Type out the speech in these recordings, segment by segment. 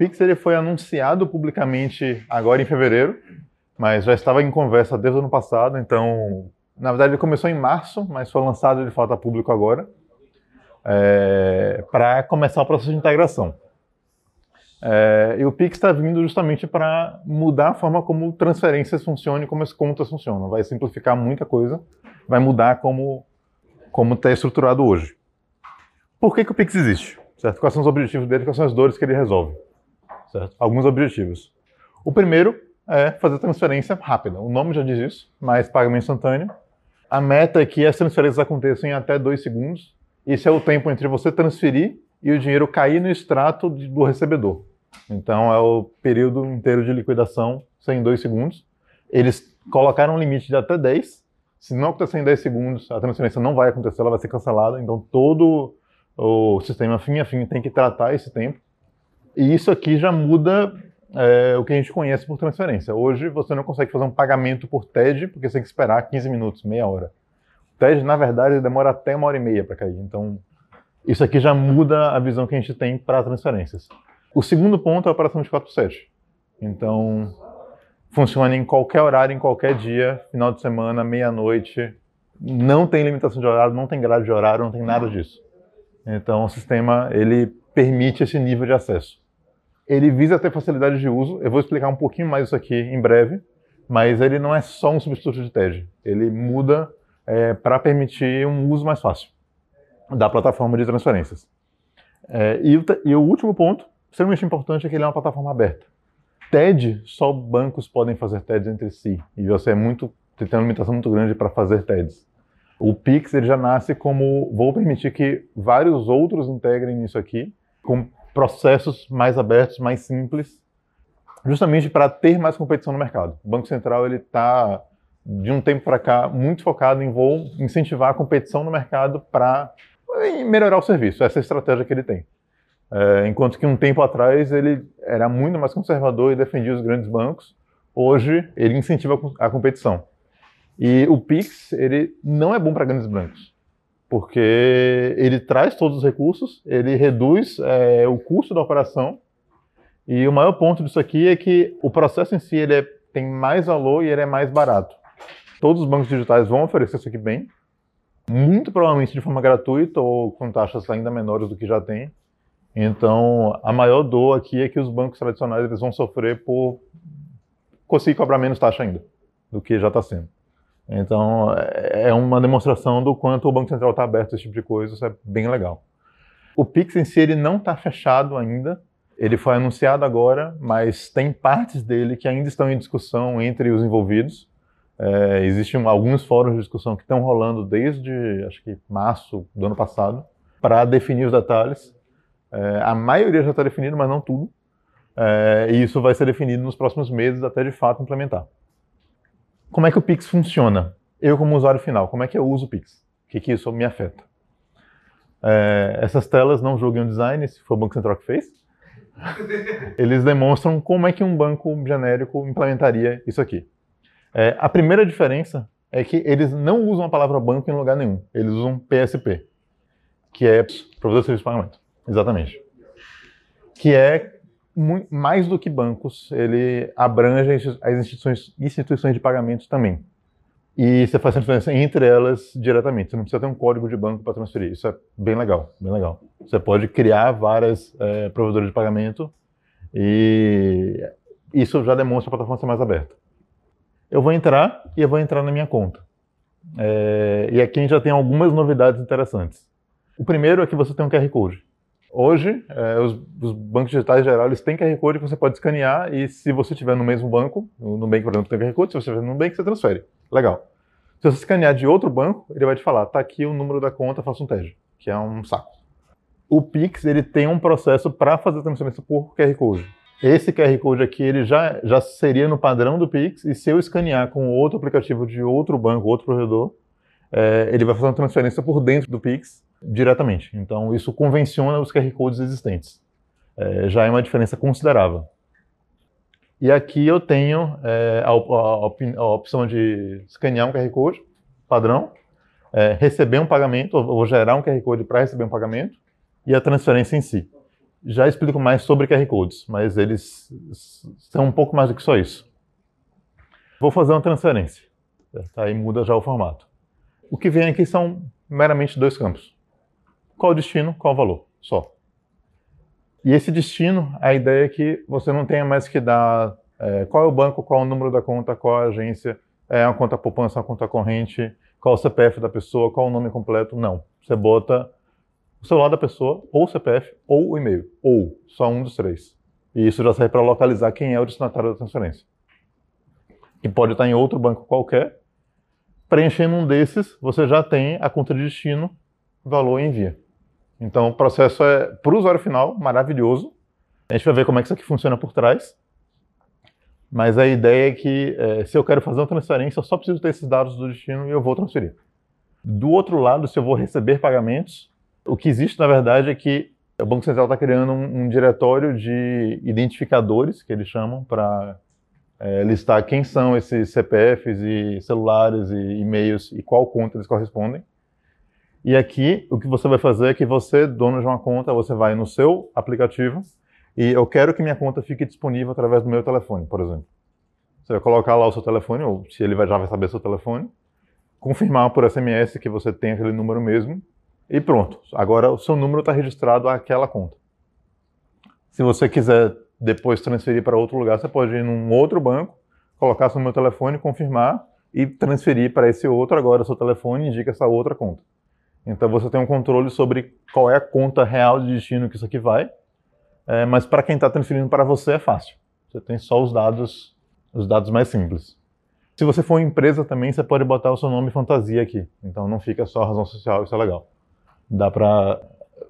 Pix ele foi anunciado publicamente agora em fevereiro, mas já estava em conversa desde o ano passado, então, na verdade, ele começou em março, mas foi lançado de fato a público agora, é, para começar o processo de integração. É, e o Pix está vindo justamente para mudar a forma como transferências funcionam e como as contas funcionam. Vai simplificar muita coisa, vai mudar como como está estruturado hoje. Por que, que o Pix existe? Certo? Quais são os objetivos dele? Quais são as dores que ele resolve? Certo? Alguns objetivos. O primeiro é fazer transferência rápida. O nome já diz isso, mas pagamento instantâneo. A meta é que as transferências aconteçam em até dois segundos. Esse é o tempo entre você transferir e o dinheiro cair no extrato do recebedor. Então é o período inteiro de liquidação, sem dois segundos. Eles colocaram um limite de até 10. Se não acontecer em 10 segundos, a transferência não vai acontecer, ela vai ser cancelada. Então todo o sistema fim a fim tem que tratar esse tempo. E isso aqui já muda é, o que a gente conhece por transferência. Hoje você não consegue fazer um pagamento por TED porque você tem que esperar 15 minutos, meia hora. O TED, na verdade, demora até uma hora e meia para cair. Então isso aqui já muda a visão que a gente tem para transferências. O segundo ponto é a operação de 4 por 7. Então, funciona em qualquer horário, em qualquer dia, final de semana, meia-noite. Não tem limitação de horário, não tem grade de horário, não tem nada disso. Então, o sistema ele permite esse nível de acesso. Ele visa ter facilidade de uso. Eu vou explicar um pouquinho mais isso aqui em breve, mas ele não é só um substituto de TED. Ele muda é, para permitir um uso mais fácil da plataforma de transferências. É, e, o, e o último ponto extremamente importante é que ele é uma plataforma aberta. TED, só bancos podem fazer TEDs entre si. E você é muito, tem uma limitação muito grande para fazer TEDs. O Pix ele já nasce como vou permitir que vários outros integrem nisso aqui, com processos mais abertos, mais simples, justamente para ter mais competição no mercado. O Banco Central ele está de um tempo para cá muito focado em vou incentivar a competição no mercado para melhorar o serviço. Essa é a estratégia que ele tem. É, enquanto que um tempo atrás ele era muito mais conservador e defendia os grandes bancos, hoje ele incentiva a competição. E o Pix ele não é bom para grandes bancos, porque ele traz todos os recursos, ele reduz é, o custo da operação, e o maior ponto disso aqui é que o processo em si ele é, tem mais valor e ele é mais barato. Todos os bancos digitais vão oferecer isso aqui bem, muito provavelmente de forma gratuita ou com taxas ainda menores do que já tem. Então, a maior dor aqui é que os bancos tradicionais eles vão sofrer por conseguir cobrar menos taxa ainda do que já está sendo. Então, é, é uma demonstração do quanto o Banco Central está aberto a esse tipo de coisa, isso é bem legal. O Pix em si ele não está fechado ainda, ele foi anunciado agora, mas tem partes dele que ainda estão em discussão entre os envolvidos. É, existem alguns fóruns de discussão que estão rolando desde, acho que, março do ano passado, para definir os detalhes. É, a maioria já está definido, mas não tudo. É, e isso vai ser definido nos próximos meses até de fato implementar. Como é que o Pix funciona? Eu, como usuário final, como é que eu uso o Pix? O que, que isso me afeta? É, essas telas não julguem o design, se foi o Banco Central que fez. Eles demonstram como é que um banco genérico implementaria isso aqui. É, a primeira diferença é que eles não usam a palavra banco em lugar nenhum. Eles usam PSP, que é Provedor de Serviço de Pagamento. Exatamente. Que é mais do que bancos, ele abrange as instituições, instituições de pagamentos também. E você faz a transferência entre elas diretamente. Você não precisa ter um código de banco para transferir. Isso é bem legal, bem legal. Você pode criar várias é, provedores de pagamento e isso já demonstra a plataforma ser mais aberta. Eu vou entrar e eu vou entrar na minha conta. É, e aqui a gente já tem algumas novidades interessantes. O primeiro é que você tem um QR Code. Hoje, é, os, os, bancos digitais eles têm QR Code que você pode escanear e se você estiver no mesmo banco, no Nubank, por exemplo, tem QR Code, se você estiver no Nubank, você transfere. Legal. Se você escanear de outro banco, ele vai te falar, tá aqui o número da conta, faça um TED, que é um saco. O Pix, ele tem um processo para fazer a transferência por QR Code. Esse QR Code aqui, ele já, já seria no padrão do Pix, e se eu escanear com outro aplicativo de outro banco, outro provedor, é, ele vai fazer uma transferência por dentro do Pix diretamente. Então, isso convenciona os QR Codes existentes. É, já é uma diferença considerável. E aqui eu tenho é, a, a, a, opção de escanear um QR Code padrão, é, receber um pagamento, ou, ou gerar um QR Code para receber um pagamento, e a transferência em si. Já explico mais sobre QR Codes, mas eles são um pouco mais do que só isso. Vou fazer uma transferência. Aí muda já o formato. O que vem aqui são meramente dois campos. Qual o destino, qual o valor, só. E esse destino, a ideia é que você não tenha mais que dar é, qual é o banco, qual é o número da conta, qual é a agência, é uma conta poupança, uma conta corrente, qual é o CPF da pessoa, qual é o nome completo. Não. Você bota o celular da pessoa, ou o CPF, ou o e-mail, ou só um dos três. E isso já serve para localizar quem é o destinatário da transferência. Que pode estar em outro banco qualquer. Preenchendo um desses, você já tem a conta de destino, valor e envia. Então o processo é, para o usuário final, maravilhoso. A gente vai ver como é que isso aqui funciona por trás. Mas a ideia é que é, se eu quero fazer uma transferência, eu só preciso ter esses dados do destino e eu vou transferir. Do outro lado, se eu vou receber pagamentos, o que existe, na verdade, é que o Banco Central está criando um, um, diretório de identificadores, que eles chamam, para é, listar quem são esses CPFs e celulares e e-mails e qual conta eles correspondem. E aqui, o que você vai fazer é que você, dono de uma conta, você vai no seu aplicativo e eu quero que minha conta fique disponível através do meu telefone, por exemplo. Você vai colocar lá o seu telefone, ou se ele já vai saber seu telefone, confirmar por SMS que você tem aquele número mesmo, e pronto. Agora o seu número está registrado àquela conta. Se você quiser depois transferir para outro lugar, você pode ir num outro banco, colocar seu meu telefone, confirmar e transferir para esse outro. Agora seu telefone indica essa outra conta. Então você tem um controle sobre qual é a conta real de destino que isso aqui vai. É, mas para quem está transferindo para você é fácil. Você tem só os dados, os dados mais simples. Se você for uma empresa também, você pode botar o seu nome fantasia aqui. Então não fica só razão social, isso é legal dá para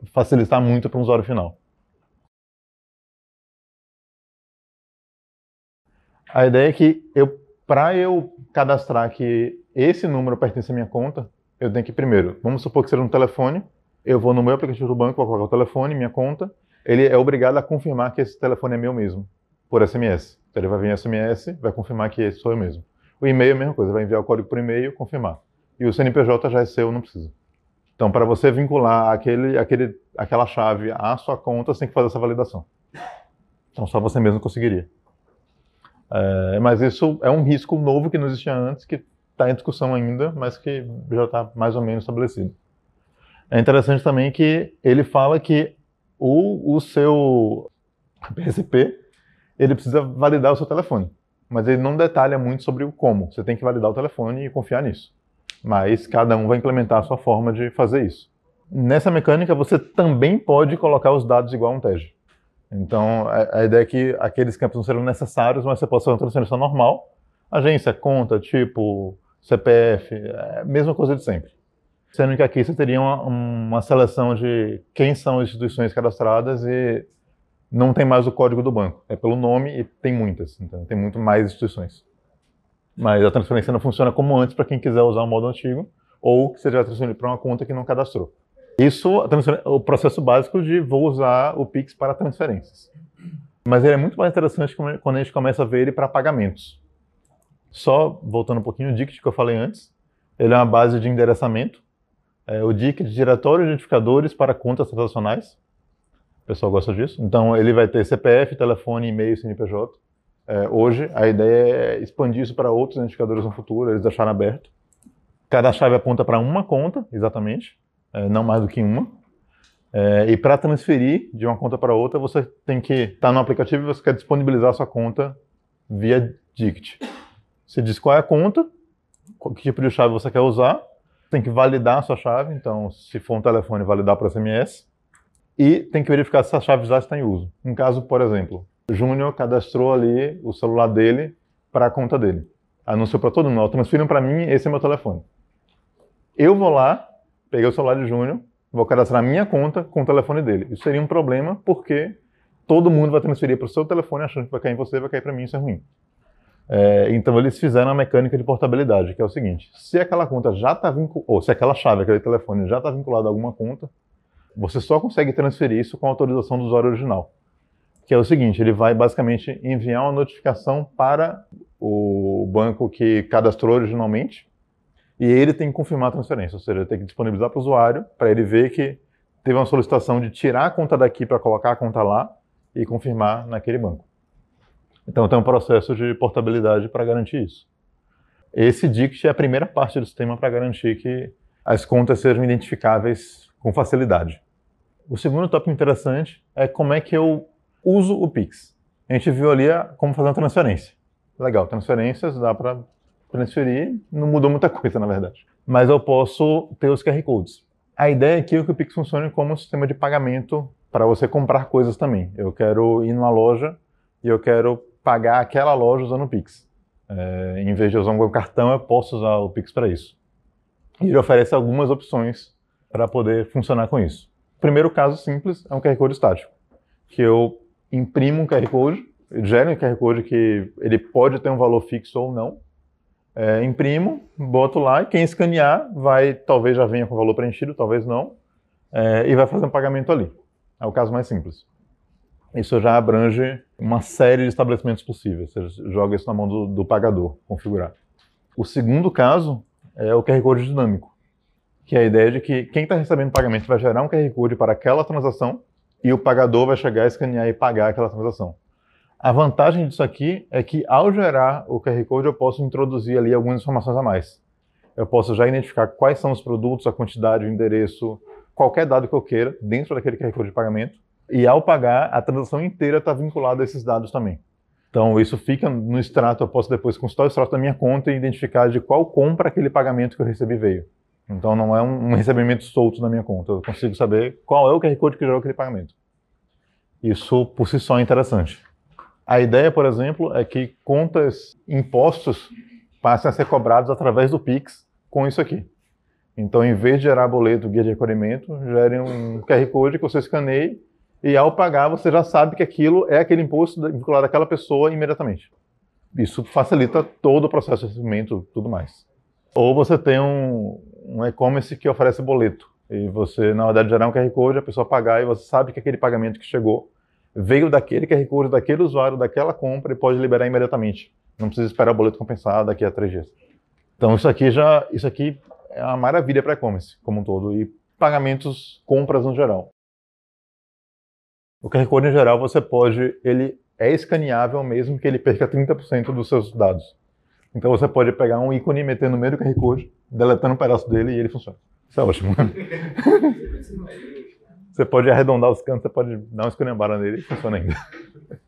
facilitar muito para o usuário final. A ideia é que eu, para eu cadastrar que esse número pertence à minha conta, eu tenho que primeiro, vamos supor que seja um telefone, eu vou no meu aplicativo do banco, vou colocar o telefone, minha conta, ele é obrigado a confirmar que esse telefone é meu mesmo, por SMS. Então ele vai vir SMS, vai confirmar que esse sou eu mesmo. O e-mail é a mesma coisa, vai enviar o código por e-mail, confirmar. E o CNPJ já é seu, não precisa. Então, para você vincular aquele, aquele, aquela chave à sua conta, você tem que fazer essa validação. Então, só você mesmo conseguiria. É, mas isso é um risco novo que não existia antes, que está em discussão ainda, mas que já está mais ou menos estabelecido. É interessante também que ele fala que o, o seu PSP ele precisa validar o seu telefone, mas ele não detalha muito sobre o como. Você tem que validar o telefone e confiar nisso mas cada um vai implementar a sua forma de fazer isso. Nessa mecânica, você também pode colocar os dados igual a um TEG. Então, a, ideia é que aqueles campos não serão necessários, mas você pode fazer uma transferência normal, agência, conta, tipo, CPF, é mesma coisa de sempre. Sendo que aqui você teria uma, uma seleção de quem são as instituições cadastradas e não tem mais o código do banco. É pelo nome e tem muitas, então tem muito mais instituições. Mas a transferência não funciona como antes para quem quiser usar o modo antigo ou que seja transferido para uma conta que não cadastrou. Isso é o processo básico de vou usar o Pix para transferências. Mas ele é muito mais interessante quando a gente começa a ver ele para pagamentos. Só voltando um pouquinho, o DICT que eu falei antes, ele é uma base de endereçamento. É o DICT, Diretório de Identificadores para Contas Transacionais. O pessoal gosta disso. Então, ele vai ter CPF, telefone, e-mail, CNPJ. É, hoje, a ideia é expandir isso para outros identificadores no futuro, eles deixaram aberto. Cada chave aponta para uma conta, exatamente, é, não mais do que uma. É, e para transferir de uma conta para outra, você tem que estar tá no aplicativo e você quer disponibilizar a sua conta via DICT. Você diz qual é a conta, que tipo de chave você quer usar, tem que validar a sua chave, então se for um telefone, validar para SMS, e tem que verificar se essa chave já está em uso. Um caso, por exemplo, Júnior cadastrou ali o celular dele para a conta dele. Anunciou para todo mundo, transfiram para mim, esse é meu telefone. Eu vou lá, peguei o celular de Júnior, vou cadastrar minha conta com o telefone dele. Isso seria um problema porque todo mundo vai transferir para o seu telefone achando que vai cair em você, vai cair para mim, isso é ruim. É, então eles fizeram a mecânica de portabilidade, que é o seguinte: se aquela conta já está vinculada, ou se aquela chave, aquele telefone já está vinculado a alguma conta, você só consegue transferir isso com a autorização do usuário original que é o seguinte, ele vai basicamente enviar uma notificação para o banco que cadastrou originalmente e ele tem que confirmar a transferência, ou seja, tem que disponibilizar para o usuário para ele ver que teve uma solicitação de tirar a conta daqui para colocar a conta lá e confirmar naquele banco. Então tem um processo de portabilidade para garantir isso. Esse DICT é a primeira parte do sistema para garantir que as contas sejam identificáveis com facilidade. O segundo tópico interessante é como é que eu uso o Pix. A gente viu ali como fazer uma transferência. Legal, transferências dá para transferir, não mudou muita coisa na verdade. Mas eu posso ter os QR Codes. A ideia aqui é que o Pix funcione como um sistema de pagamento para você comprar coisas também. Eu quero ir numa loja e eu quero pagar aquela loja usando o Pix. É, em vez de usar um cartão, eu posso usar o Pix para isso. E ele oferece algumas opções para poder funcionar com isso. O primeiro caso simples é um QR Code estático, que eu imprimo um QR Code, gero um QR Code que ele pode ter um valor fixo ou não, é, imprimo, boto lá e quem escanear vai, talvez já venha com o valor preenchido, talvez não, é, e vai fazer um pagamento ali. É o caso mais simples. Isso já abrange uma série de estabelecimentos possíveis. Você joga isso na mão do, do pagador, configurar. O segundo caso é o QR Code dinâmico, que é a ideia de que quem está recebendo pagamento vai gerar um QR Code para aquela transação e o pagador vai chegar, escanear e pagar aquela transação. A vantagem disso aqui é que ao gerar o QR Code eu posso introduzir ali algumas informações a mais. Eu posso já identificar quais são os produtos, a quantidade, o endereço, qualquer dado que eu queira dentro daquele QR Code de pagamento. E ao pagar, a transação inteira está vinculada a esses dados também. Então, isso fica no extrato, eu posso depois consultar o extrato da minha conta e identificar de qual compra aquele pagamento que eu recebi veio. Então, não é um, recebimento solto na minha conta. Eu consigo saber qual é o QR Code que gerou aquele pagamento. Isso, por si só, é interessante. A ideia, por exemplo, é que contas, impostos passem a ser cobrados através do Pix com isso aqui. Então, em vez de gerar boleto, guia de recolhimento, gere um QR Code que você escaneie e ao pagar você já sabe que aquilo é aquele imposto vinculado àquela pessoa imediatamente. Isso facilita todo o processo de recebimento tudo mais. Ou você tem um, um e-commerce que oferece boleto e você, na hora de gerar um QR Code, a pessoa pagar e você sabe que aquele pagamento que chegou veio daquele QR Code, daquele usuário, daquela compra e pode liberar imediatamente. Não precisa esperar o boleto compensado daqui a três dias. Então isso aqui já, isso aqui é uma maravilha para e-commerce como um todo e pagamentos, compras no geral. O QR Code em geral você pode, ele é escaneável mesmo que ele perca 30% dos seus dados. Então você pode pegar um ícone e meter no meio do QR Code, deletando um pedaço dele e ele funciona. Isso é ótimo. Você pode arredondar os cantos, você pode dar uma esculhambada nele e funciona ainda.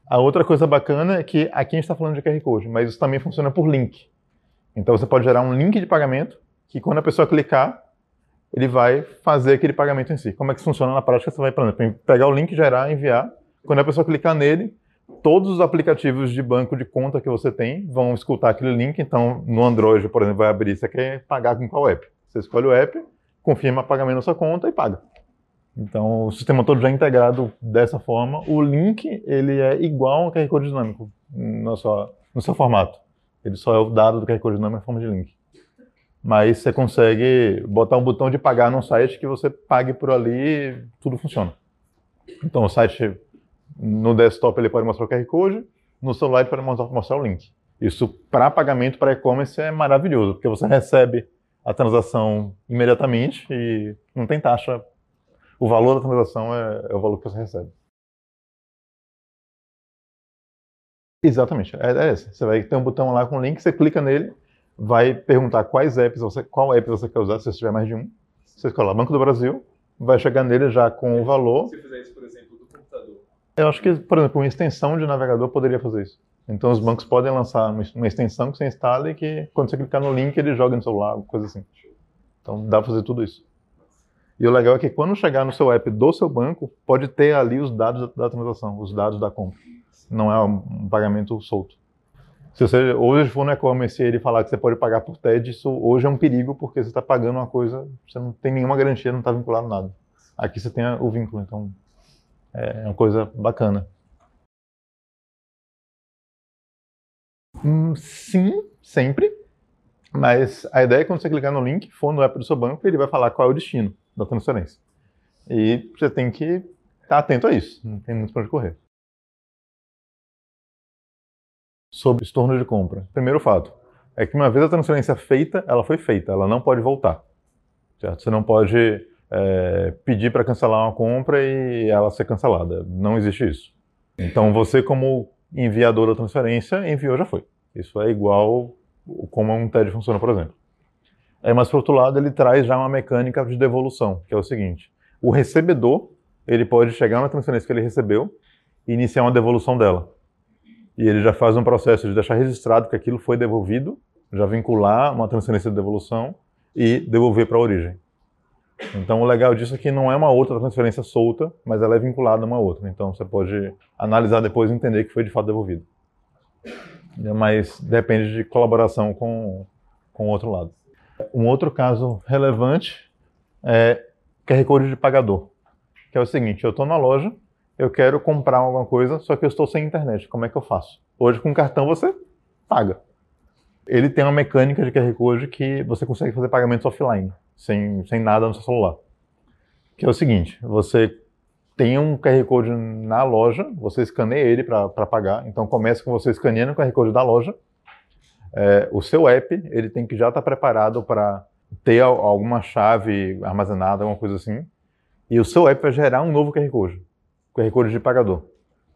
A outra coisa bacana é que aqui a gente está falando de QR Code, mas isso também funciona por link. Então você pode gerar um link de pagamento que quando a pessoa clicar, ele vai fazer aquele pagamento em si. Como é que funciona na prática? Você vai, por exemplo, pegar o link, gerar, enviar. Quando a pessoa clicar nele, todos os aplicativos de banco de conta que você tem vão escutar aquele link. Então, no Android, por exemplo, vai abrir, você quer pagar com qual app? Você escolhe o app, confirma pagamento na sua conta e paga. Então, o sistema todo já é integrado dessa forma. O link, ele é igual ao QR Code dinâmico no seu, no seu formato. Ele só é o dado do QR Code dinâmico em forma de link. Mas você consegue botar um botão de pagar num site que você pague por ali e tudo funciona. Então, o site no desktop ele pode mostrar o QR Code, no celular ele pode mostrar o link. Isso para pagamento para e-commerce é maravilhoso, porque você recebe a transação imediatamente e não tem taxa o valor da transação é, é o valor que você recebe. Exatamente, é, é esse. Você vai ter um botão lá com link, você clica nele, vai perguntar quais apps você, qual app você quer usar, se você tiver mais de um. Você escolhe lá, Banco do Brasil, vai chegar nele já com o valor. Se fizer isso, por exemplo, do computador. Eu acho que, por exemplo, uma extensão de navegador poderia fazer isso. Então os bancos podem lançar uma extensão que você instala e que quando você clicar no link ele joga no celular, coisa assim. Então dá para fazer tudo isso. E o legal é que quando chegar no seu app do seu banco, pode ter ali os dados da, transação, os dados da compra. Não é um pagamento solto. Se você hoje for no e-commerce e ele falar que você pode pagar por TED, isso hoje é um perigo porque você está pagando uma coisa, você não tem nenhuma garantia, não está vinculado a nada. Aqui você tem o vínculo, então é uma coisa bacana. Hum, sim, sempre. Mas a ideia é quando você clicar no link, for no app do seu banco, ele vai falar qual é o destino da transferência. E você tem que estar atento a isso, não tem muito para onde correr. Sobre estorno de compra. Primeiro fato é que uma vez a transferência feita, ela foi feita, ela não pode voltar. Certo? Você não pode. é, pedir para cancelar uma compra e ela ser cancelada. Não existe isso. Então você, como enviador da transferência, enviou já foi. Isso é igual como um TED funciona, por exemplo. É, mas, por outro lado, ele traz já uma mecânica de devolução, que é o seguinte: o recebedor ele pode chegar na transferência que ele recebeu e iniciar uma devolução dela. E ele já faz um processo de deixar registrado que aquilo foi devolvido, já vincular uma transferência de devolução e devolver para a origem. Então, o legal disso é que não é uma outra transferência solta, mas ela é vinculada a uma outra. Então, você pode analisar depois e entender que foi de fato devolvido. Mas depende de colaboração com, com o outro lado. Um outro caso relevante é QR Code de pagador, que é o seguinte, eu estou na loja, eu quero comprar alguma coisa, só que eu estou sem internet, como é que eu faço? Hoje com cartão você paga. Ele tem uma mecânica de QR Code que você consegue fazer pagamentos offline, sem, sem nada no seu celular. Que é o seguinte, você tem um QR Code na loja, você escaneia ele para pagar, então começa com você escaneando o QR Code da loja, é, o seu app ele tem que já estar tá preparado para ter alguma chave armazenada, alguma coisa assim, e o seu app vai gerar um novo QR Code, QR Code de pagador,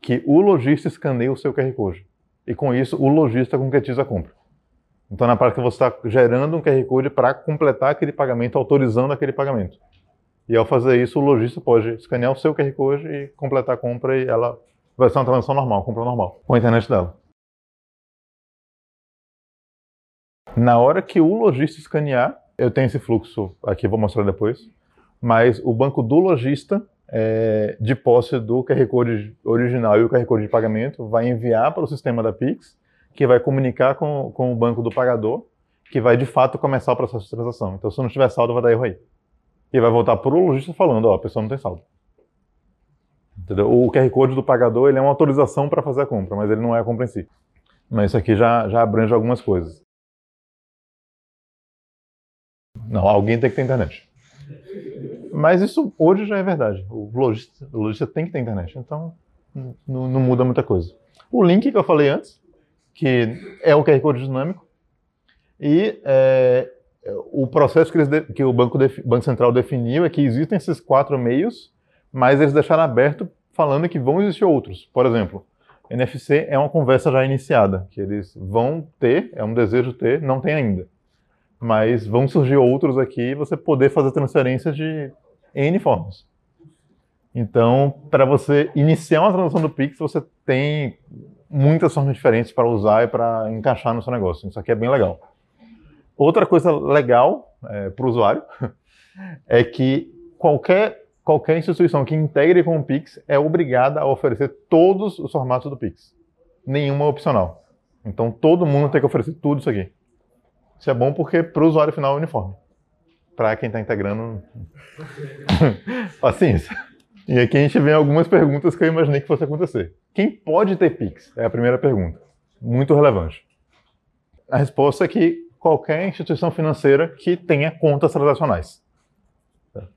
que o lojista escaneia o seu QR Code. E com isso, o lojista concretiza a compra. Então, na prática, você está gerando um QR Code para completar aquele pagamento, autorizando aquele pagamento. E ao fazer isso, o lojista pode escanear o seu QR Code e completar a compra e ela vai ser uma transação normal, compra normal, com a internet dela. Na hora que o lojista escanear, eu tenho esse fluxo aqui, vou mostrar depois, mas o banco do lojista, é, de posse do QR Code original e o QR Code de pagamento, vai enviar para o sistema da Pix, que vai comunicar com, com o banco do pagador, que vai de fato começar o processo de transação. Então, se não tiver saldo, vai dar erro aí. E vai voltar para o lojista falando, ó, a pessoa não tem saldo. Entendeu? O QR Code do pagador ele é uma autorização para fazer a compra, mas ele não é a compra em si. Mas isso aqui já, já abrange algumas coisas. Não, alguém tem que ter internet. Mas isso hoje já é verdade. O lojista, o lojista tem que ter internet, então não, não, muda muita coisa. O link que eu falei antes, que é o QR Code dinâmico, e é, o processo que, eles, que o Banco, Banco Central definiu é que existem esses quatro meios, mas eles deixaram aberto falando que vão existir outros. Por exemplo, NFC é uma conversa já iniciada, que eles vão ter, é um desejo ter, não tem ainda mas vão surgir outros aqui você poder fazer transferências de N formas. Então, para você iniciar uma transação do Pix, você tem muitas formas diferentes para usar e para encaixar no seu negócio. Isso aqui é bem legal. Outra coisa legal é, para o usuário é que qualquer, qualquer instituição que integre com o Pix é obrigada a oferecer todos os formatos do Pix. Nenhuma é opcional. Então, todo mundo tem que oferecer tudo isso aqui. Isso é bom porque para o usuário final é uniforme. Para quem está integrando, paciência. E aqui a gente vê algumas perguntas que eu imaginei que fosse acontecer. Quem pode ter Pix? É a primeira pergunta. Muito relevante. A resposta é que qualquer instituição financeira que tenha contas transacionais.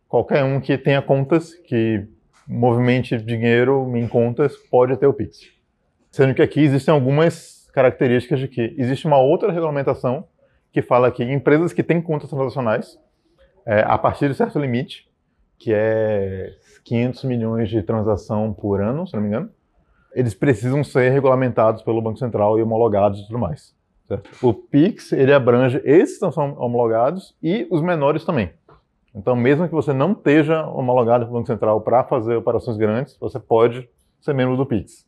Qualquer um que tenha contas, que movimente dinheiro em contas, pode ter o Pix. Sendo que aqui existem algumas características de que existe uma outra regulamentação que fala que empresas que têm contas transacionais, é, a partir de certo limite, que é 500 milhões de transação por ano, se não me engano, eles precisam ser regulamentados pelo Banco Central e homologados e tudo mais. Certo? O PIX, ele abrange esses que são homologados e os menores também. Então, mesmo que você não esteja homologado pelo Banco Central para fazer operações grandes, você pode ser membro do PIX.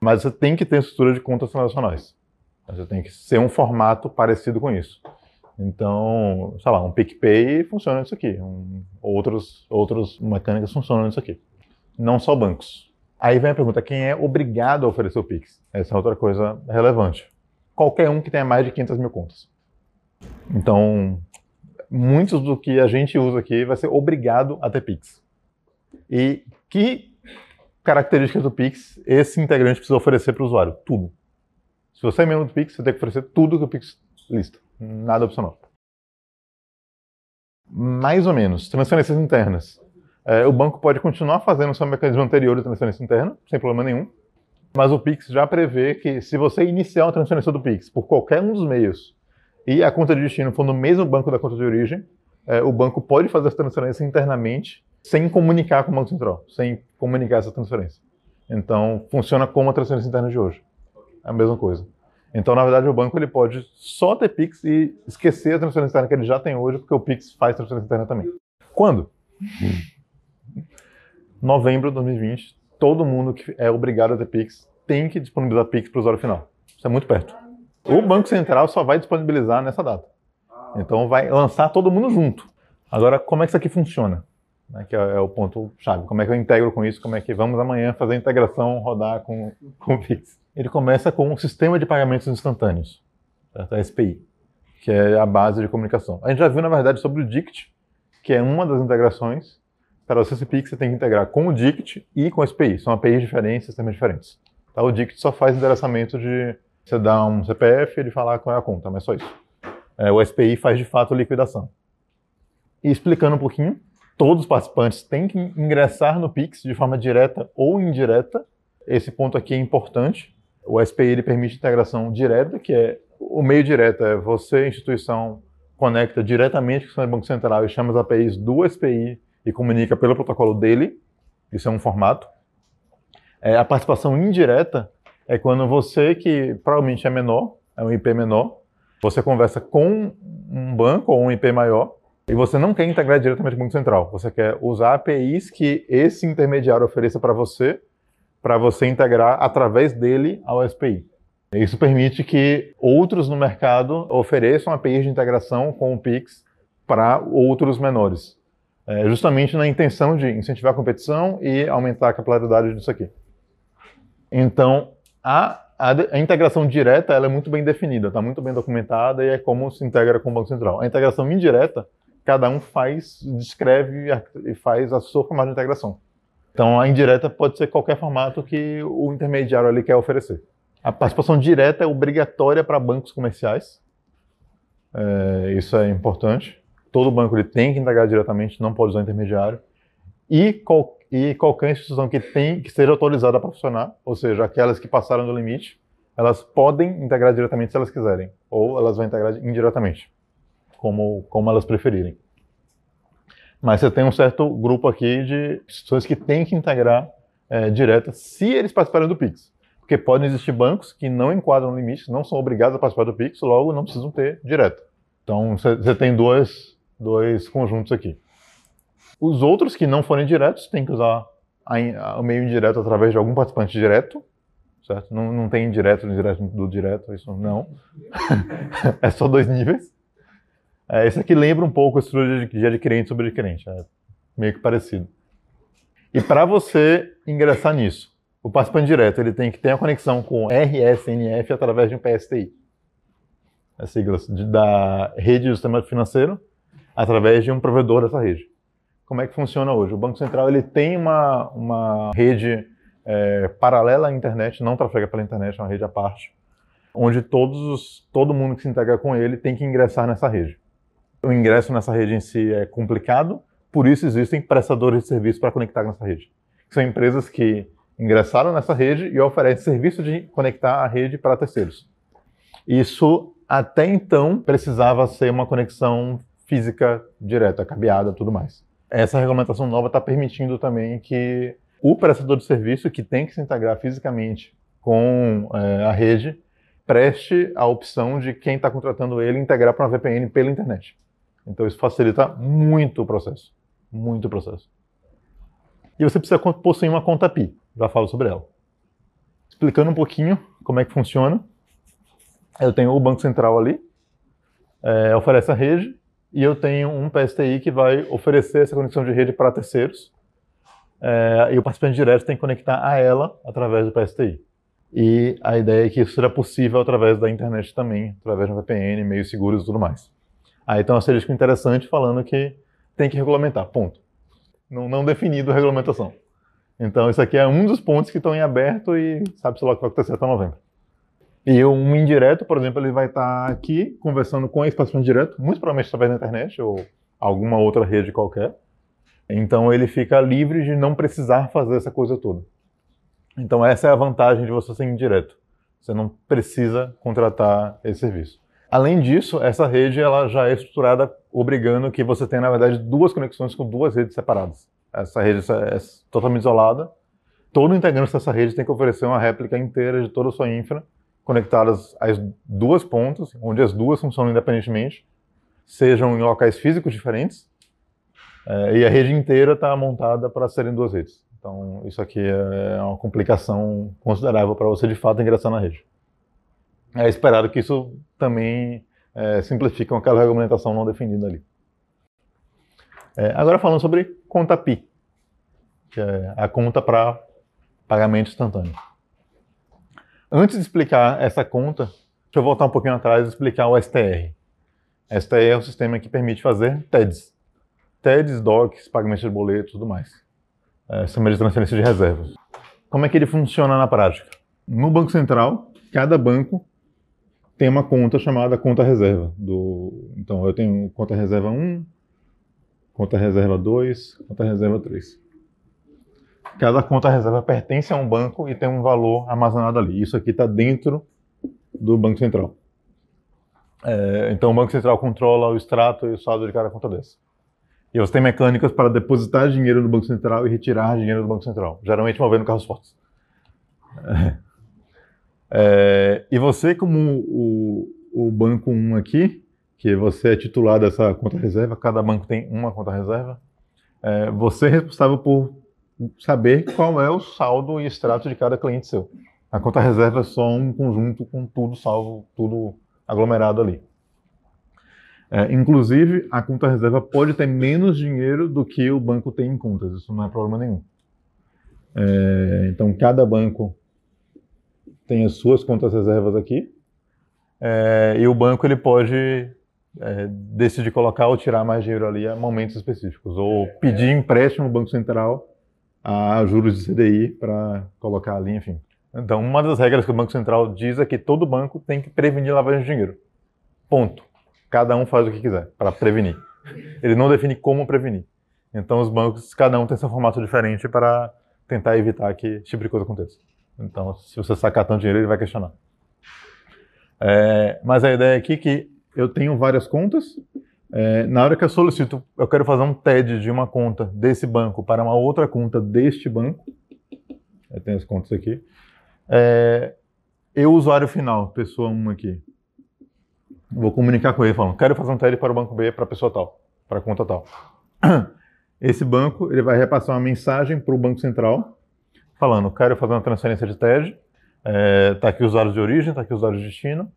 Mas você tem que ter estrutura de contas transacionais. Você tem que ser um formato parecido com isso. Então, sei lá, um PicPay funciona nisso aqui. Um, outros, outros mecânicas funcionam nisso aqui. Não só bancos. Aí vem a pergunta, quem é obrigado a oferecer o Pix? Essa é outra coisa relevante. Qualquer um que tenha mais de 500 mil contas. Então, muitos do que a gente usa aqui vai ser obrigado a ter Pix. E que características do Pix esse integrante precisa oferecer para o usuário? Tudo. Se você é membro do Pix, você tem que oferecer tudo que o Pix lista. Nada opcional. Mais ou menos. Transferências internas. É, o banco pode continuar fazendo o seu mecanismo anterior de transferência interna, sem problema nenhum. Mas o Pix já prevê que se você iniciar uma transferência do Pix por qualquer um dos meios e a conta de destino for no mesmo banco da conta de origem, é, o banco pode fazer essa transferência internamente sem comunicar com o Banco Central, sem comunicar essa transferência. Então, funciona como a transferência interna de hoje. É a mesma coisa. Então, na verdade, o banco ele pode só ter Pix e esquecer a transferência interna que ele já tem hoje, porque o Pix faz transferência interna também. Quando? Novembro de 2020, todo mundo que é obrigado a ter Pix tem que disponibilizar Pix para o usuário final. Isso é muito perto. O Banco Central só vai disponibilizar nessa data. Então vai lançar todo mundo junto. Agora, como é que isso aqui funciona? Né, que é, é, o ponto chave. Como é que eu integro com isso? Como é que vamos amanhã fazer a integração rodar com, com o Pix? Ele começa com um sistema de pagamentos instantâneos, certo? a SPI, que é a base de comunicação. A gente já viu, na verdade, sobre o DICT, que é uma das integrações. Para ser Pix, você tem que integrar com o DICT e com a SPI. São APIs diferentes, sistemas diferentes. Tá? O DICT só faz endereçamento de você dá um CPF e ele falar qual é a conta, mas só isso. É, o SPI faz de fato liquidação. E explicando um pouquinho, todos os participantes têm que ingressar no Pix de forma direta ou indireta. Esse ponto aqui é importante. O SPI ele permite integração direta, que é o meio direto é você, instituição, conecta diretamente com o Banco Central e chama as APIs do SPI e comunica pelo protocolo dele. Isso é um formato. É, a participação indireta é quando você, que provavelmente é menor, é um IP menor, você conversa com um banco ou um IP maior e você não quer integrar diretamente com o Banco Central. Você quer usar APIs que esse intermediário ofereça para você, para você integrar através dele ao SPI. Isso permite que outros no mercado ofereçam APIs de integração com o Pix para outros menores. É justamente na intenção de incentivar a competição e aumentar a capilaridade disso aqui. Então, a, a, a, integração direta é muito bem definida, está muito bem documentada e é como se integra com o Banco Central. A integração indireta, cada um faz, descreve e faz a sua formato de integração. Então, a indireta pode ser qualquer formato que o intermediário ali quer oferecer. A participação direta é obrigatória para bancos comerciais. É, isso é importante. Todo banco ele tem que integrar diretamente, não pode usar intermediário. E qualquer e qualquer instituição que tem que seja autorizada para funcionar, ou seja, aquelas que passaram do limite, elas podem integrar diretamente se elas quiserem, ou elas vão integrar indiretamente, como, como elas preferirem. Mas você tem um certo grupo aqui de instituições que têm que integrar é, direta se eles participarem do Pix. Porque podem existir bancos que não enquadram limites, não são obrigados a participar do Pix, logo não precisam ter direto. Então você tem dois, dois conjuntos aqui. Os outros que não forem diretos têm que usar o meio indireto através de algum participante direto, certo? Não, não tem indireto no direto do direto, isso não. é só dois níveis. É, esse aqui lembra um pouco a estrutura de adquirente sobre adquirente, é meio que parecido. E para você ingressar nisso, o participante direto ele tem que ter a conexão com RSNF através de um PSTI. As siglas de, da rede do sistema financeiro através de um provedor dessa rede como é que funciona hoje. O Banco Central ele tem uma, uma rede é, paralela à internet, não trafega pela internet, é uma rede à parte, onde todos os, todo mundo que se integra com ele tem que ingressar nessa rede. O ingresso nessa rede em si é complicado, por isso existem prestadores de serviço para conectar nessa rede. São empresas que ingressaram nessa rede e oferecem serviço de conectar a rede para terceiros. Isso até então precisava ser uma conexão física direta, cabeada, tudo mais essa regulamentação nova está permitindo também que o prestador de serviço que tem que se integrar fisicamente com é, a rede preste a opção de quem está contratando ele integrar para uma VPN pela internet. Então isso facilita muito o processo, muito o processo. E você precisa possuir uma conta API, já falo sobre ela. Explicando um pouquinho como é que funciona, eu tenho o Banco Central ali, é, oferece a rede, e eu tenho um PSTI que vai oferecer essa conexão de rede para terceiros. É, e o participante direto tem que conectar a ela através do PSTI. E a ideia é que isso será possível através da internet também, através de um VPN, meios seguros e tudo mais. Aí tem um asterisco interessante falando que tem que regulamentar, ponto. Não, não definido a regulamentação. Então, isso aqui é um dos pontos que estão em aberto e sabe-se lá o que vai acontecer até novembro. E um indireto, por exemplo, ele vai estar aqui conversando com esse participante direto, muito provavelmente através da internet ou alguma outra rede qualquer. Então ele fica livre de não precisar fazer essa coisa toda. Então essa é a vantagem de você ser indireto. Você não precisa contratar esse serviço. Além disso, essa rede ela já é estruturada obrigando que você tenha, na verdade, duas conexões com duas redes separadas. Essa rede é totalmente isolada. Todo integrante dessa rede tem que oferecer uma réplica inteira de toda a sua infra, conectadas às duas pontas, onde as duas funcionam independentemente, sejam em locais físicos diferentes, é, e a rede inteira está montada para serem duas redes. Então, isso aqui é uma complicação considerável para você, de fato, ingressar na rede. É esperado que isso também é, simplifique aquela regulamentação não definida ali. É, agora falando sobre conta PI, que é a conta para pagamento instantâneo. Antes de explicar essa conta, deixa eu voltar um pouquinho atrás e explicar o STR. STR é o sistema que permite fazer TEDs. TEDs, DOCs, pagamentos de boletos e tudo mais. É, sistema de transferência de reservas. Como é que ele funciona na prática? No Banco Central, cada banco tem uma conta chamada conta reserva. Do, então, eu tenho conta reserva 1, conta reserva 2, conta reserva 3. Cada conta reserva pertence a um banco e tem um valor armazenado ali. Isso aqui está dentro do Banco Central. É, então o Banco Central controla o extrato e o saldo de cada conta dessa. E você tem mecânicas para depositar dinheiro no Banco Central e retirar dinheiro do Banco Central, geralmente movendo carros fortes. É, é, e você, como o, o Banco 1 aqui, que você é titular dessa conta reserva, cada banco tem uma conta reserva, é, você é responsável por saber qual é o saldo e extrato de cada cliente seu. A conta reserva é só um conjunto com tudo salvo, tudo aglomerado ali. É, inclusive, a conta reserva pode ter menos dinheiro do que o banco tem em contas, isso não é problema nenhum. É, então, cada banco tem as suas contas reservas aqui, é, e o banco ele pode é, decidir colocar ou tirar mais dinheiro ali a momentos específicos, ou pedir empréstimo no Banco Central a juros de CDI para colocar ali, enfim. Então, uma das regras que o Banco Central diz é que todo banco tem que prevenir lavagem de dinheiro. Ponto. Cada um faz o que quiser para prevenir. Ele não define como prevenir. Então, os bancos, cada um tem seu formato diferente para tentar evitar que esse tipo de coisa aconteça. Então, se você sacar tanto dinheiro, ele vai questionar. É, mas a ideia aqui é que eu tenho várias contas é, na hora que eu solicito, eu quero fazer um TED de uma conta desse banco para uma outra conta deste banco, eu tenho as contas aqui, é, eu, usuário final, pessoa 1 aqui, vou comunicar com ele falando, quero fazer um TED para o banco B para a pessoa tal, para a conta tal. Esse banco ele vai repassar uma mensagem para o Banco Central, falando, quero fazer uma transferência de TED, está é, tá aqui os dados de origem, está aqui os dados de destino,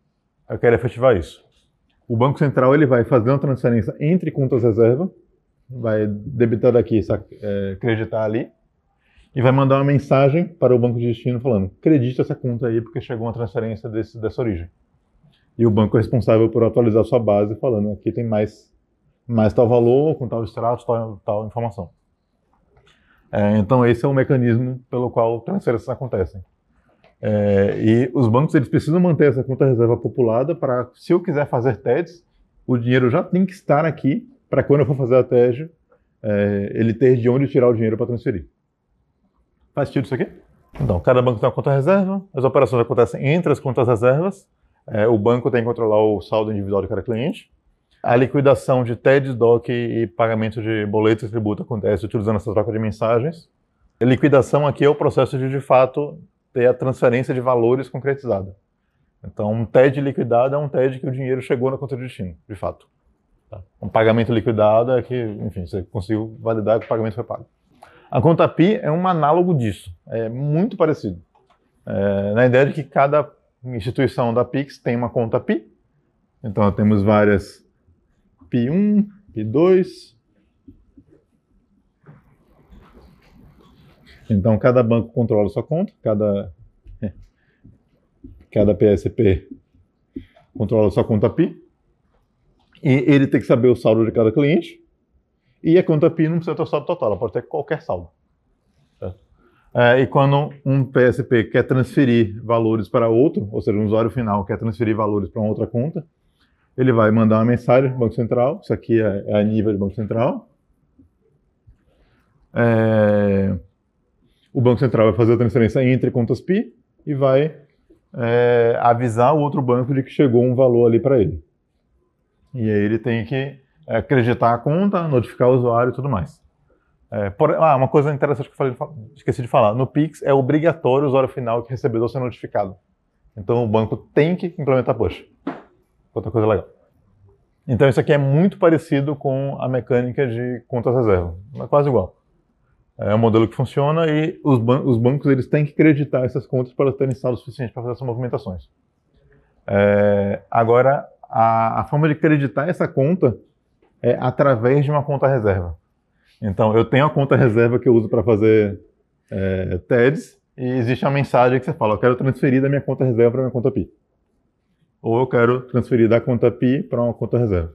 eu quero efetivar isso o Banco Central ele vai fazer uma transferência entre contas reserva, vai debitar daqui, é, creditar ali, e vai mandar uma mensagem para o banco de destino falando: acredite essa conta aí porque chegou uma transferência desse, dessa origem. E o banco é responsável por atualizar sua base falando: aqui tem mais, mais tal valor, com tal extrato, tal, tal informação. É, então, esse é o mecanismo pelo qual transferências acontecem. É, e os bancos eles precisam manter essa conta reserva populada para, se eu quiser fazer TEDs, o dinheiro já tem que estar aqui para quando eu for fazer a TED, é, ele ter de onde tirar o dinheiro para transferir. Faz sentido isso aqui? Então, cada banco tem uma conta reserva, as operações acontecem entre as contas reservas, é, o banco tem que controlar o saldo individual de cada cliente, a liquidação de TED, DOC e pagamento de boletos e tributo acontece utilizando essa troca de mensagens. A liquidação aqui é o processo de, de fato, ter a transferência de valores concretizada. Então, um TED liquidado é um TED que o dinheiro chegou na conta de destino, de fato. Tá? Um pagamento liquidado é que, enfim, você conseguiu validar que o pagamento foi pago. A conta PI é um análogo disso, é muito parecido. É, na ideia de que cada instituição da Pix tem uma conta PI, então temos várias PI1, PI2, Então, cada banco controla sua conta, cada, cada PSP controla sua conta PI, e ele tem que saber o saldo de cada cliente, e a conta PI não precisa ter o saldo total, ela pode ter qualquer saldo. É, e quando um PSP quer transferir valores para outro, ou seja, um usuário final quer transferir valores para outra conta, ele vai mandar uma mensagem para o Banco Central, isso aqui é, é a nível do Banco Central, é, o Banco Central vai fazer a transferência entre contas PI e vai é, avisar o outro banco de que chegou um valor ali para ele. E aí ele tem que acreditar a conta, notificar o usuário e tudo mais. É, por, ah, uma coisa interessante que eu falei, esqueci de falar. No Pix é obrigatório o usuário final que recebedor ser notificado. Então o banco tem que implementar push. Outra coisa legal. Então isso aqui é muito parecido com a mecânica de contas reserva, é quase igual. É um modelo que funciona e os, ban os bancos eles têm que acreditar essas contas para terem saldo suficiente para fazer essas movimentações. É, agora, a, a, forma de acreditar essa conta é através de uma conta reserva. Então, eu tenho a conta reserva que eu uso para fazer é, TEDs e existe uma mensagem que você fala, eu quero transferir da minha conta reserva para minha conta PI. Ou eu quero transferir da conta PI para uma conta reserva.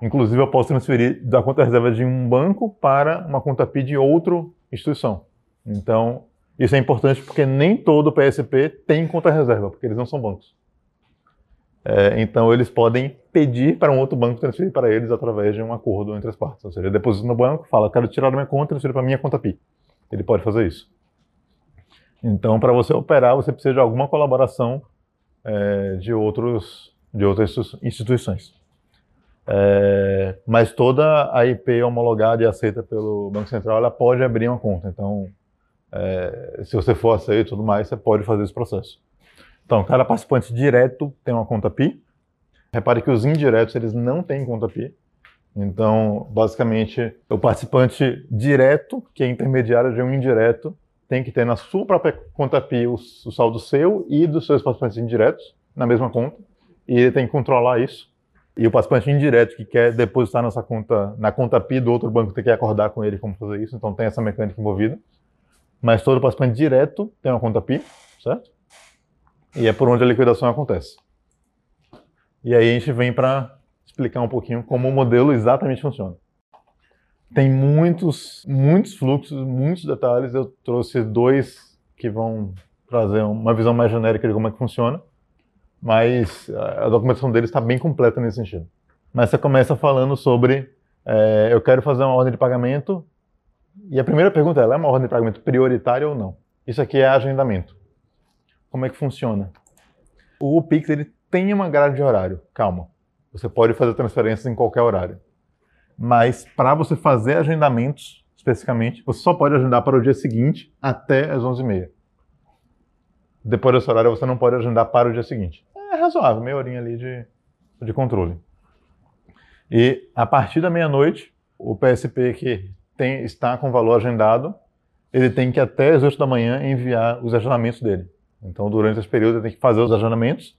Inclusive, eu posso transferir da conta reserva de um banco para uma conta PI de outra instituição. Então, isso é importante porque nem todo PSP tem conta reserva, porque eles não são bancos. É, então, eles podem pedir para um outro banco transferir para eles através de um acordo entre as partes. Ou seja, deposita no banco, fala, quero tirar da minha conta e transferir para minha conta PI. Ele pode fazer isso. Então, para você operar, você precisa de alguma colaboração é, de, outros, de outras instituições. É, mas toda a IP homologada e aceita pelo Banco Central, ela pode abrir uma conta. Então, é, se você for aceito e tudo mais, você pode fazer esse processo. Então, cada participante direto tem uma conta PI. Repare que os indiretos, eles não têm conta PI. Então, basicamente, o participante direto, que é intermediário de um indireto, tem que ter na sua própria conta PI o, o saldo seu e dos seus participantes indiretos na mesma conta. E ele tem que controlar isso. E o participante indireto que quer depositar nessa conta, na conta PI do outro banco, tem que acordar com ele como fazer isso. Então tem essa mecânica envolvida. Mas todo participante direto tem uma conta PI, certo? E é por onde a liquidação acontece. E aí a gente vem para explicar um pouquinho como o modelo exatamente funciona. Tem muitos, muitos fluxos, muitos detalhes. Eu trouxe dois que vão trazer uma visão mais genérica de como é que funciona, mas a documentação deles está bem completa nesse sentido. Mas você começa falando sobre é, eu quero fazer uma ordem de pagamento e a primeira pergunta é, é uma ordem de pagamento prioritária ou não? Isso aqui é agendamento. Como é que funciona? O Pix ele tem uma grade de horário. Calma. Você pode fazer transferências em qualquer horário. Mas para você fazer agendamentos, especificamente, você só pode agendar para o dia seguinte até as 11h30. Depois desse horário você não pode agendar para o dia seguinte. É razoável, meia horinha ali de, de controle. E a partir da meia-noite, o PSP que tem, está com valor agendado, ele tem que até as 8 da manhã enviar os agendamentos dele. Então, durante esse período, ele tem que fazer os agendamentos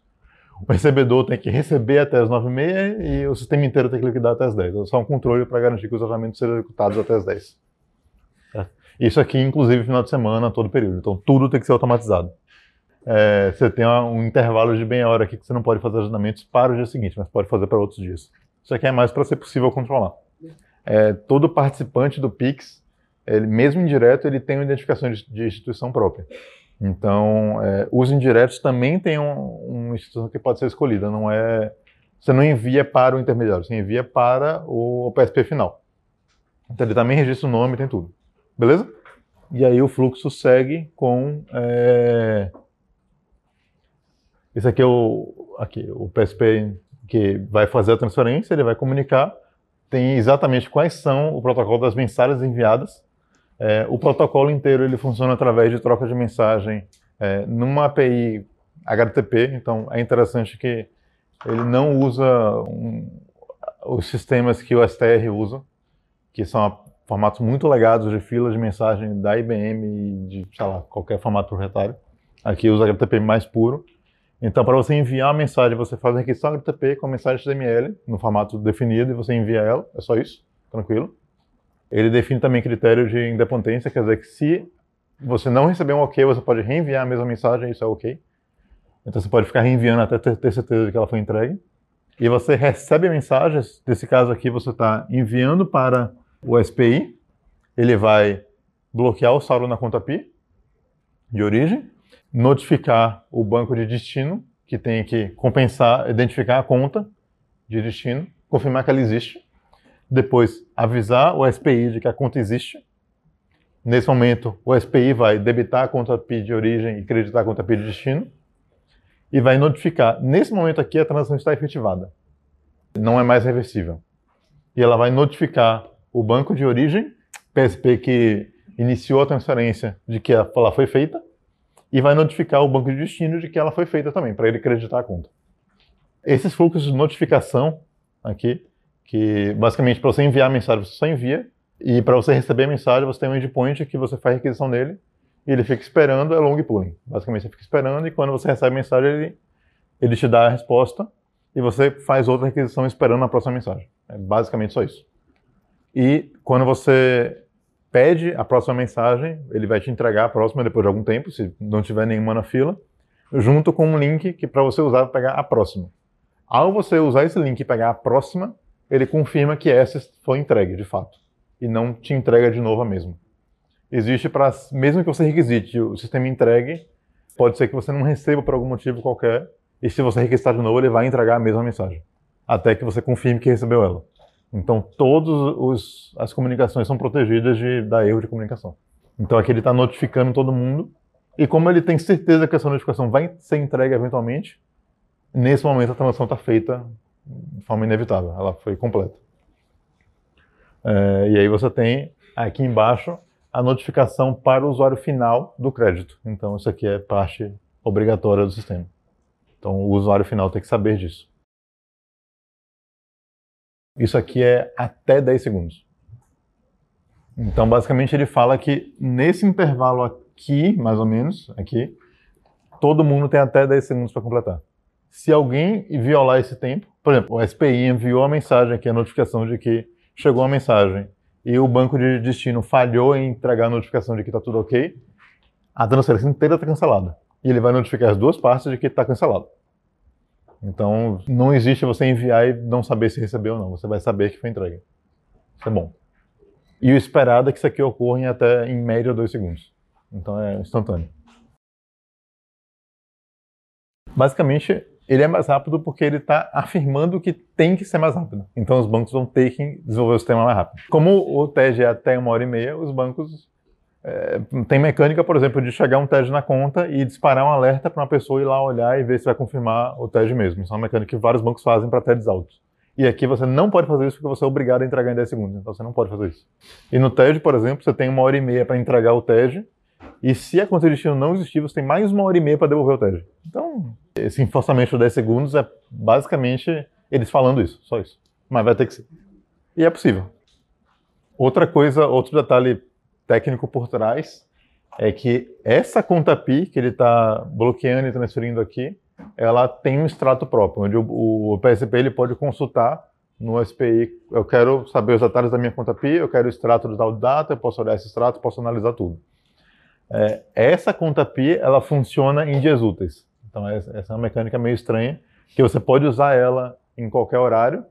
o recebedor tem que receber até as 9h30 e o sistema inteiro tem que liquidar até as 10. É só um controle para garantir que os orçamentos sejam executados até as 10. Isso aqui, inclusive, final de semana, todo período. Então, tudo tem que ser automatizado. É, você tem um intervalo de meia hora aqui que você não pode fazer agendamentos para o dia seguinte, mas pode fazer para outros dias. Isso aqui é mais para ser possível controlar. É, todo participante do Pix, ele, mesmo indireto, ele tem uma identificação de, de instituição própria. Então, é, os indiretos também têm um, uma instituição que pode ser escolhida, não é... Você não envia para o intermediário, você envia para o, o PSP final. Então, ele também registra o nome, tem tudo. Beleza? E aí o fluxo segue com... É... Esse aqui é o, aqui, o PSP que vai fazer a transferência, ele vai comunicar, tem exatamente quais são o protocolo das mensagens enviadas é, o protocolo inteiro ele funciona através de troca de mensagem é, numa API HTTP, então é interessante que ele não usa um, os sistemas que o STR usa, que são formatos muito legados de filas de mensagem da IBM e de, sei lá, qualquer formato proprietário. Aqui usa HTTP mais puro. Então, para você enviar uma mensagem, você faz a requisição HTTP com a mensagem HTML no formato definido e você envia ela, é só isso, tranquilo. Ele define também critério de independência, quer dizer que se você não receber um ok, você pode reenviar a mesma mensagem, isso é ok. Então você pode ficar reenviando até ter certeza de que ela foi entregue. E você recebe mensagens, nesse caso aqui você está enviando para o SPI, ele vai bloquear o saldo na conta PI de origem, notificar o banco de destino, que tem que compensar, identificar a conta de destino, confirmar que ela existe, depois avisar o SPI de que a conta existe. Nesse momento, o SPI vai debitar a conta PI de origem e creditar a conta PI de destino e vai notificar. Nesse momento aqui, a transação está efetivada. Não é mais reversível. e ela vai notificar o banco de origem, PSP que iniciou a transferência de que ela foi feita, e vai notificar o banco de destino de que ela foi feita também, para ele acreditar a conta. Esses fluxos de notificação aqui, que basicamente para você enviar a mensagem você só envia, e para você receber a mensagem você tem um endpoint que você faz requisição nele, e ele fica esperando, é long pooling. Basicamente você fica esperando, e quando você recebe a mensagem ele, ele te dá a resposta, e você faz outra requisição esperando a próxima mensagem. É basicamente só isso. E quando você pede a próxima mensagem, ele vai te entregar a próxima depois de algum tempo, se não tiver nenhuma na fila, junto com um link que para você usar para pegar a próxima. Ao você usar esse link e pegar a próxima, ele confirma que essa foi entregue de fato e não te entrega de novo a mesma. Existe para mesmo que você requisite o sistema entregue, pode ser que você não receba por algum motivo qualquer e se você requisitar de novo, ele vai entregar a mesma mensagem até que você confirme que recebeu ela. Então, todas as comunicações são protegidas de dar erro de comunicação. Então, aqui ele está notificando todo mundo. E como ele tem certeza que essa notificação vai ser entregue eventualmente, nesse momento a transação está feita de forma inevitável. Ela foi completa. É, e aí você tem aqui embaixo a notificação para o usuário final do crédito. Então, isso aqui é parte obrigatória do sistema. Então, o usuário final tem que saber disso. Isso aqui é até 10 segundos. Então, basicamente, ele fala que nesse intervalo aqui, mais ou menos, aqui, todo mundo tem até 10 segundos para completar. Se alguém violar esse tempo, por exemplo, o SPI enviou a mensagem aqui, a notificação de que chegou a mensagem, e o banco de destino falhou em entregar a notificação de que está tudo ok, a transferência inteira está cancelada. E ele vai notificar as duas partes de que está cancelado. Então, não existe você enviar e não saber se recebeu ou não. Você vai saber que foi entregue. Isso é bom. E o esperado é que isso aqui ocorra em até, em média, dois segundos. Então, é instantâneo. Basicamente, ele é mais rápido porque ele está afirmando que tem que ser mais rápido. Então, os bancos vão ter que desenvolver o sistema mais rápido. Como o TED é até uma hora e meia, os bancos é, tem mecânica, por exemplo, de chegar um TED na conta e disparar um alerta para uma pessoa ir lá olhar e ver se vai confirmar o TED mesmo. Isso é uma mecânica que vários bancos fazem para TEDs altos. E aqui você não pode fazer isso porque você é obrigado a entregar em 10 segundos. Então você não pode fazer isso. E no TED, por exemplo, você tem uma hora e meia para entregar o TED. E se a conta de destino não existir, você tem mais uma hora e meia para devolver o TED. Então, esse enforçamento de 10 segundos é basicamente eles falando isso, só isso. Mas vai ter que ser. E é possível. Outra coisa, outro detalhe técnico por trás é que essa conta PI que ele está bloqueando e transferindo aqui, ela tem um extrato próprio, onde o, PSP ele pode consultar no SPI, eu quero saber os detalhes da minha conta PI, eu quero o extrato do tal data, eu posso olhar esse extrato, posso analisar tudo. É, essa conta PI, ela funciona em dias úteis. Então essa é uma mecânica meio estranha, que você pode usar ela em qualquer horário,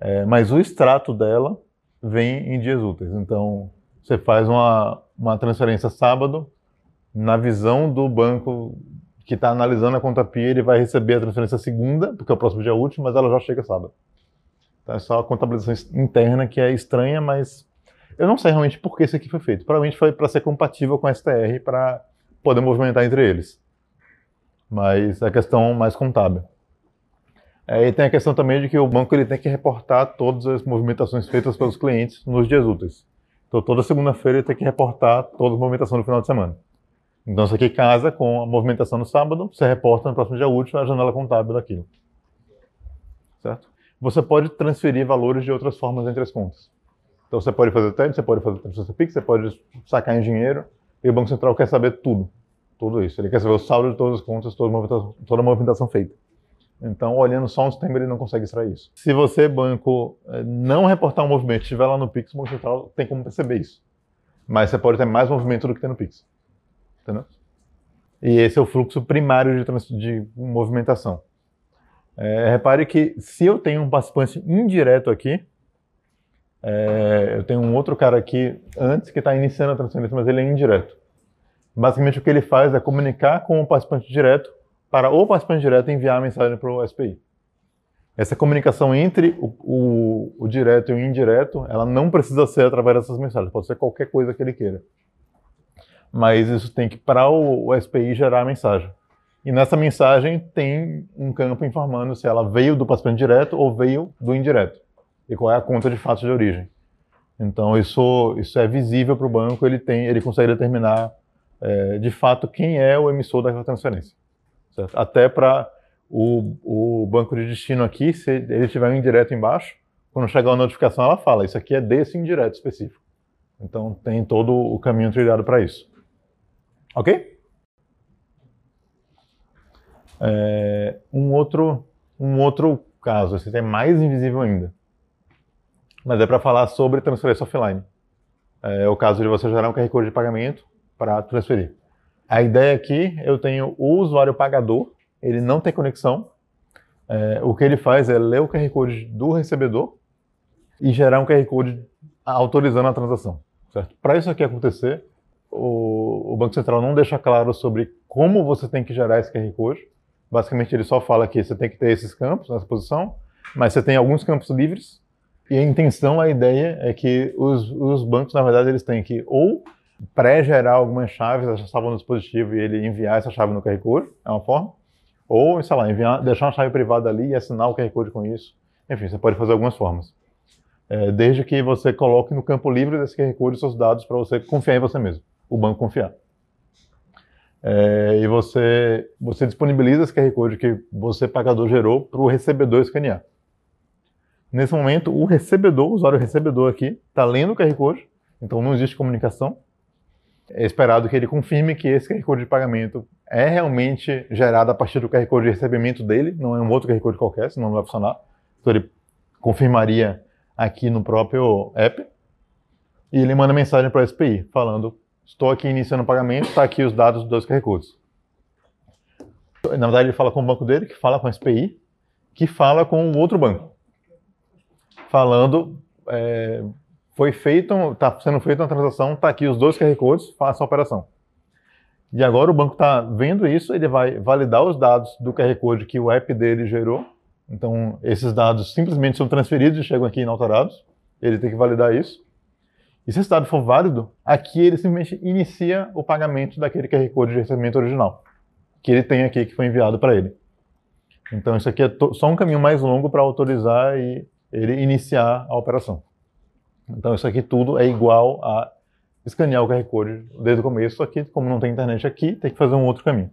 é, mas o extrato dela vem em dias úteis. Então você faz uma, uma transferência sábado, na visão do banco que está analisando a conta PIA, ele vai receber a transferência segunda, porque é o próximo dia útil, mas ela já chega sábado. Então é só a contabilização interna que é estranha, mas eu não sei realmente por que isso aqui foi feito. Provavelmente foi para ser compatível com a STR, para poder movimentar entre eles. Mas é questão mais contábil. É, e tem a questão também de que o banco ele tem que reportar todas as movimentações feitas pelos clientes nos dias úteis. Então, toda segunda-feira ele tem que reportar toda a movimentação do final de semana. Então, isso aqui casa com a movimentação no sábado, você reporta no próximo dia útil a janela contábil daquilo. Certo? Você pode transferir valores de outras formas entre as contas. Então, você pode fazer TED, você pode fazer transferência PIX, você pode sacar em dinheiro, e o Banco Central quer saber tudo. Tudo isso. Ele quer saber o saldo de todas as contas, toda a movimentação, toda a movimentação feita. Então, olhando só um sistema, ele não consegue extrair isso. Se você, banco, eh, não reportar um movimento, estiver lá no Pix, o Banco Central tem como perceber isso. Mas você pode ter mais movimento do que tem no Pix. Entendeu? E esse é o fluxo primário de, de movimentação. É, repare que se eu tenho um participante indireto aqui, é, eu tenho um outro cara aqui antes que está iniciando a transferência, mas ele é indireto. Basicamente o que ele faz é comunicar com o participante direto para o participante direto enviar a mensagem para o SPI. Essa comunicação entre o, o, o, direto e o indireto, ela não precisa ser através dessas mensagens, pode ser qualquer coisa que ele queira. Mas isso tem que, para o, o SPI, gerar a mensagem. E nessa mensagem tem um campo informando se ela veio do participante direto ou veio do indireto. E qual é a conta de fato de origem. Então isso, isso é visível para o banco, ele tem, ele consegue determinar é, de fato quem é o emissor daquela transferência. Certo? Até para o, o banco de destino aqui, se ele tiver um indireto embaixo, quando chegar uma notificação ela fala, isso aqui é desse indireto específico. Então tem todo o caminho trilhado para isso. Ok? É, um outro um outro caso, esse é mais invisível ainda mas é para falar sobre transferência offline. É o caso de você gerar um QR Code de pagamento para transferir. A ideia aqui, eu tenho o usuário pagador, ele não tem conexão. É, o que ele faz é ler o QR Code do recebedor e gerar um QR Code autorizando a transação. Para isso aqui acontecer, o, o, Banco Central não deixa claro sobre como você tem que gerar esse QR Code. Basicamente, ele só fala que você tem que ter esses campos nessa posição, mas você tem alguns campos livres e a intenção, a ideia é que os, os bancos, na verdade, eles têm que ou pré-gerar algumas chaves, essa chave no dispositivo e ele enviar essa chave no QR Code, é uma forma, ou, sei lá, enviar, deixar uma chave privada ali e assinar o QR Code com isso. Enfim, você pode fazer algumas formas. É, desde que você coloque no campo livre desse QR Code seus dados para você confiar em você mesmo, o banco confiar. É, e você, você disponibiliza esse QR Code que você, pagador, gerou para o recebedor escanear. Nesse momento, o recebedor, o usuário recebedor aqui, está lendo o QR Code, então não existe comunicação. É esperado que ele confirme que esse QR Code de pagamento é realmente gerado a partir do QR Code de recebimento dele, não é um outro QR Code qualquer, senão não vai funcionar. Então ele confirmaria aqui no próprio app e ele manda mensagem para a SPI falando: estou aqui iniciando o pagamento, está aqui os dados dos QR Codes. Na verdade, ele fala com o banco dele, que fala com a SPI, que fala com o outro banco falando é, foi feito, está sendo feita uma transação, está aqui os dois QR Codes, faça a operação. E agora o banco está vendo isso, ele vai validar os dados do QR Code que o app dele gerou. Então, esses dados simplesmente são transferidos e chegam aqui inalterados. Ele tem que validar isso. E se esse dado for válido, aqui ele simplesmente inicia o pagamento daquele QR Code de recebimento original, que ele tem aqui, que foi enviado para ele. Então, isso aqui é só um caminho mais longo para autorizar e ele iniciar a operação. Então isso aqui tudo é igual a escanear o QR Code desde o começo, só que como não tem internet aqui, tem que fazer um outro caminho.